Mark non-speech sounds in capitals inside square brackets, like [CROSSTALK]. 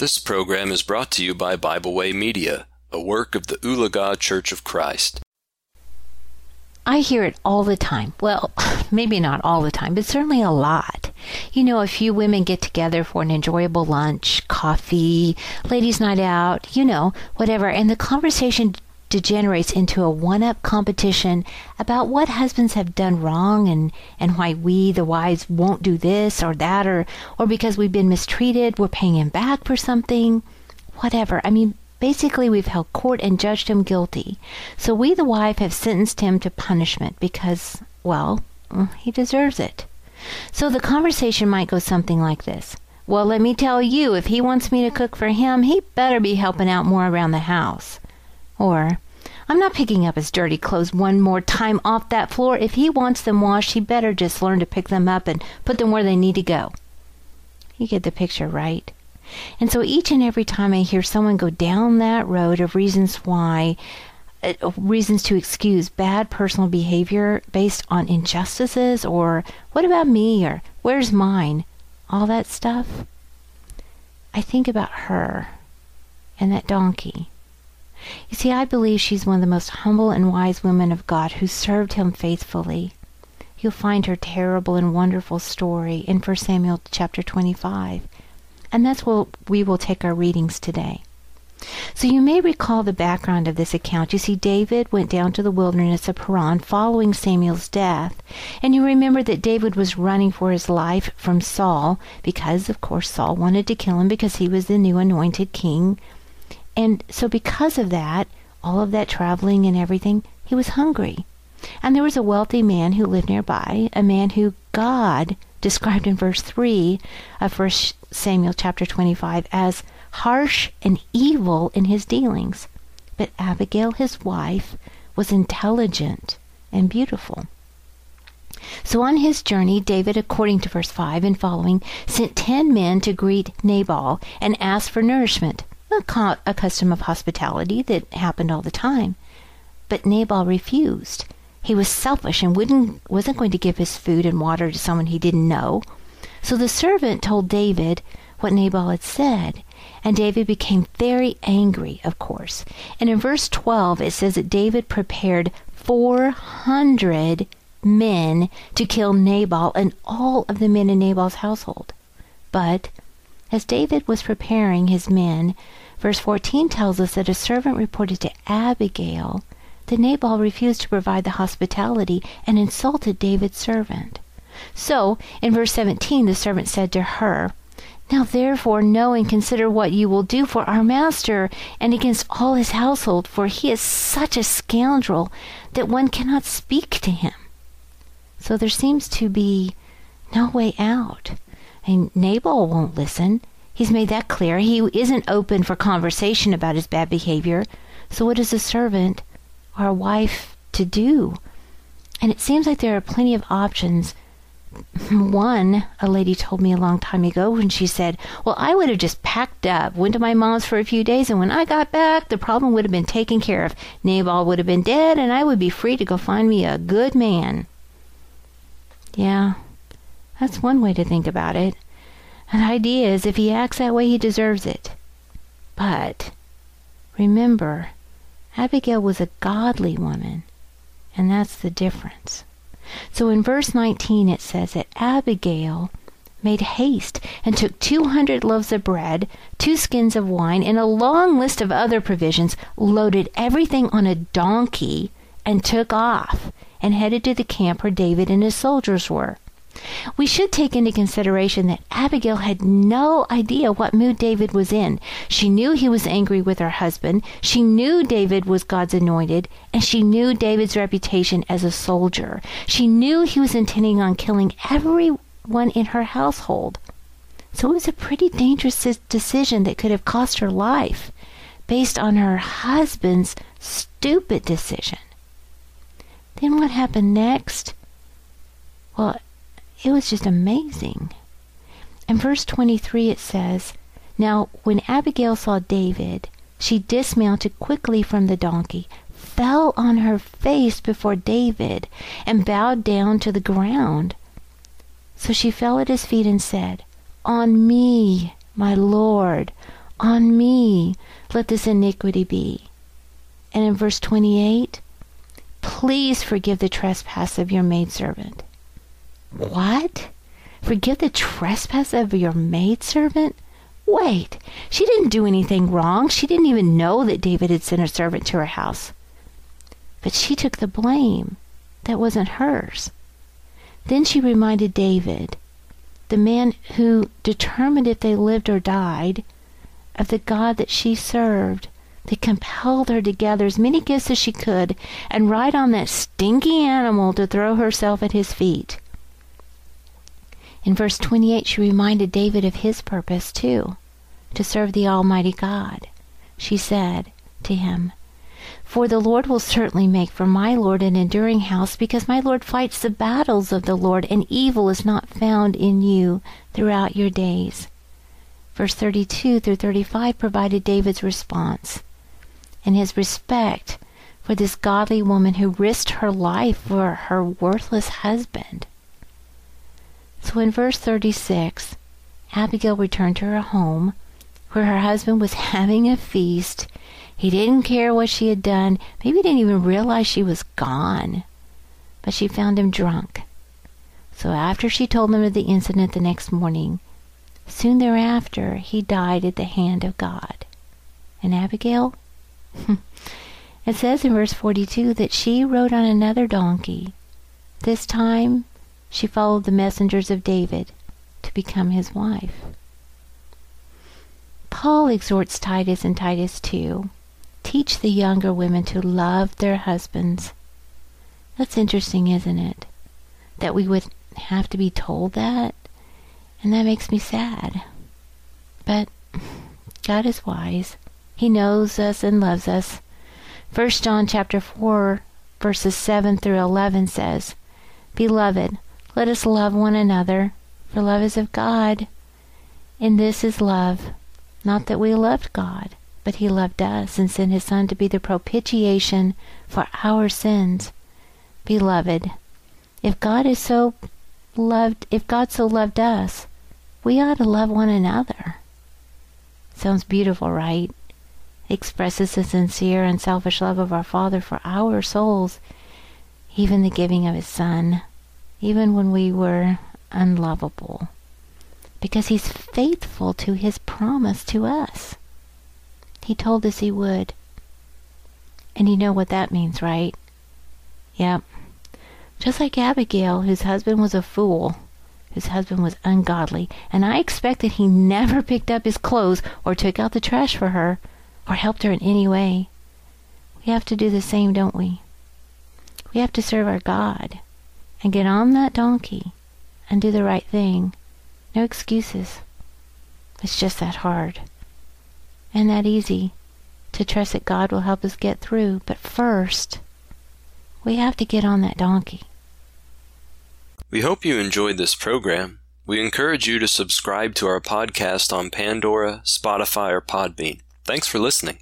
This program is brought to you by Bible Way Media, a work of the Ulaga Church of Christ. I hear it all the time. Well, [LAUGHS] maybe not all the time, but certainly a lot. You know, a few women get together for an enjoyable lunch, coffee, ladies' night out, you know, whatever, and the conversation degenerates into a one up competition about what husbands have done wrong and, and why we, the wives, won't do this or that, or, or because we've been mistreated, we're paying him back for something. Whatever. I mean, basically, we've held court and judged him guilty. So we, the wife, have sentenced him to punishment because, well, mm, he deserves it. So the conversation might go something like this. Well, let me tell you, if he wants me to cook for him, he better be helping out more around the house. Or, I'm not picking up his dirty clothes one more time off that floor. If he wants them washed, he better just learn to pick them up and put them where they need to go. You get the picture, right? And so each and every time I hear someone go down that road of reasons why, uh, reasons to excuse bad personal behavior based on injustices or what about me or where's mine, all that stuff, I think about her and that donkey you see, I believe she's one of the most humble and wise women of God who served him faithfully. You'll find her terrible and wonderful story in 1 Samuel chapter 25. And that's where we will take our readings today. So you may recall the background of this account. You see, David went down to the wilderness of Paran following Samuel's death. And you remember that David was running for his life from Saul because, of course, Saul wanted to kill him because he was the new anointed king and so, because of that, all of that traveling and everything, he was hungry. And there was a wealthy man who lived nearby, a man who God described in verse 3 of 1 Samuel chapter 25 as harsh and evil in his dealings. But Abigail, his wife, was intelligent and beautiful. So on his journey, David, according to verse 5 and following, sent ten men to greet Nabal and ask for nourishment a, a custom of hospitality that happened all the time. But Nabal refused. He was selfish and wouldn't wasn't going to give his food and water to someone he didn't know. So the servant told David what Nabal had said, and David became very angry, of course. And in verse 12 it says that David prepared 400 men to kill Nabal and all of the men in Nabal's household. But as David was preparing his men, verse 14 tells us that a servant reported to Abigail that Nabal refused to provide the hospitality and insulted David's servant. So, in verse 17, the servant said to her, Now therefore know and consider what you will do for our master and against all his household, for he is such a scoundrel that one cannot speak to him. So there seems to be no way out. And Nabal won't listen. He's made that clear. He isn't open for conversation about his bad behavior. So, what is a servant or a wife to do? And it seems like there are plenty of options. One, a lady told me a long time ago when she said, Well, I would have just packed up, went to my mom's for a few days, and when I got back, the problem would have been taken care of. Nabal would have been dead, and I would be free to go find me a good man. Yeah, that's one way to think about it. An idea is if he acts that way, he deserves it. But remember, Abigail was a godly woman, and that's the difference. So in verse 19 it says that Abigail made haste and took 200 loaves of bread, two skins of wine, and a long list of other provisions, loaded everything on a donkey, and took off and headed to the camp where David and his soldiers were. We should take into consideration that Abigail had no idea what mood David was in. She knew he was angry with her husband, she knew David was God's anointed, and she knew David's reputation as a soldier. She knew he was intending on killing everyone in her household. So it was a pretty dangerous decision that could have cost her life based on her husband's stupid decision. Then what happened next? Well, it was just amazing. In verse 23 it says, Now when Abigail saw David, she dismounted quickly from the donkey, fell on her face before David, and bowed down to the ground. So she fell at his feet and said, On me, my lord, On me let this iniquity be. And in verse 28, please forgive the trespass of your maidservant. What? Forgive the trespass of your maidservant? Wait, she didn't do anything wrong. She didn't even know that David had sent a servant to her house. But she took the blame. That wasn't hers. Then she reminded David, the man who determined if they lived or died, of the God that she served that compelled her to gather as many gifts as she could and ride on that stinky animal to throw herself at his feet. In verse 28, she reminded David of his purpose, too, to serve the Almighty God. She said to him, For the Lord will certainly make for my Lord an enduring house, because my Lord fights the battles of the Lord, and evil is not found in you throughout your days. Verse 32 through 35 provided David's response and his respect for this godly woman who risked her life for her worthless husband. So in verse 36, Abigail returned to her home, where her husband was [LAUGHS] having a feast. He didn't care what she had done, maybe didn't even realize she was gone. But she found him drunk. So after she told him of the incident the next morning, soon thereafter he died at the hand of God. And Abigail? [LAUGHS] it says in verse 42 that she rode on another donkey. This time she followed the messengers of David to become his wife. Paul exhorts Titus and Titus 2 teach the younger women to love their husbands. That's interesting, isn't it? That we would have to be told that, and that makes me sad. But God is wise. He knows us and loves us. First John chapter 4 verses 7 through 11 says, Beloved, let us love one another, for love is of God. And this is love, not that we loved God, but he loved us and sent his Son to be the propitiation for our sins. Beloved, if God is so loved, if God so loved us, we ought to love one another. Sounds beautiful, right? expresses the sincere and selfish love of our Father for our souls, even the giving of His Son, even when we were unlovable, because He's faithful to His promise to us. He told us He would. And you know what that means, right? Yep. Just like Abigail, whose husband was a fool, whose husband was ungodly, and I expect that he [LAUGHS] never picked up his clothes or took out the trash for her or helped her in any way. We have to do the same, don't we? We have to serve our God and get on that donkey and do the right thing. No excuses. It's just that hard. And that easy to trust that God will help us get through. But first, we have to get on that donkey. We hope you enjoyed this program. We encourage you to subscribe to our podcast on Pandora, Spotify, or Podbean. Thanks for listening.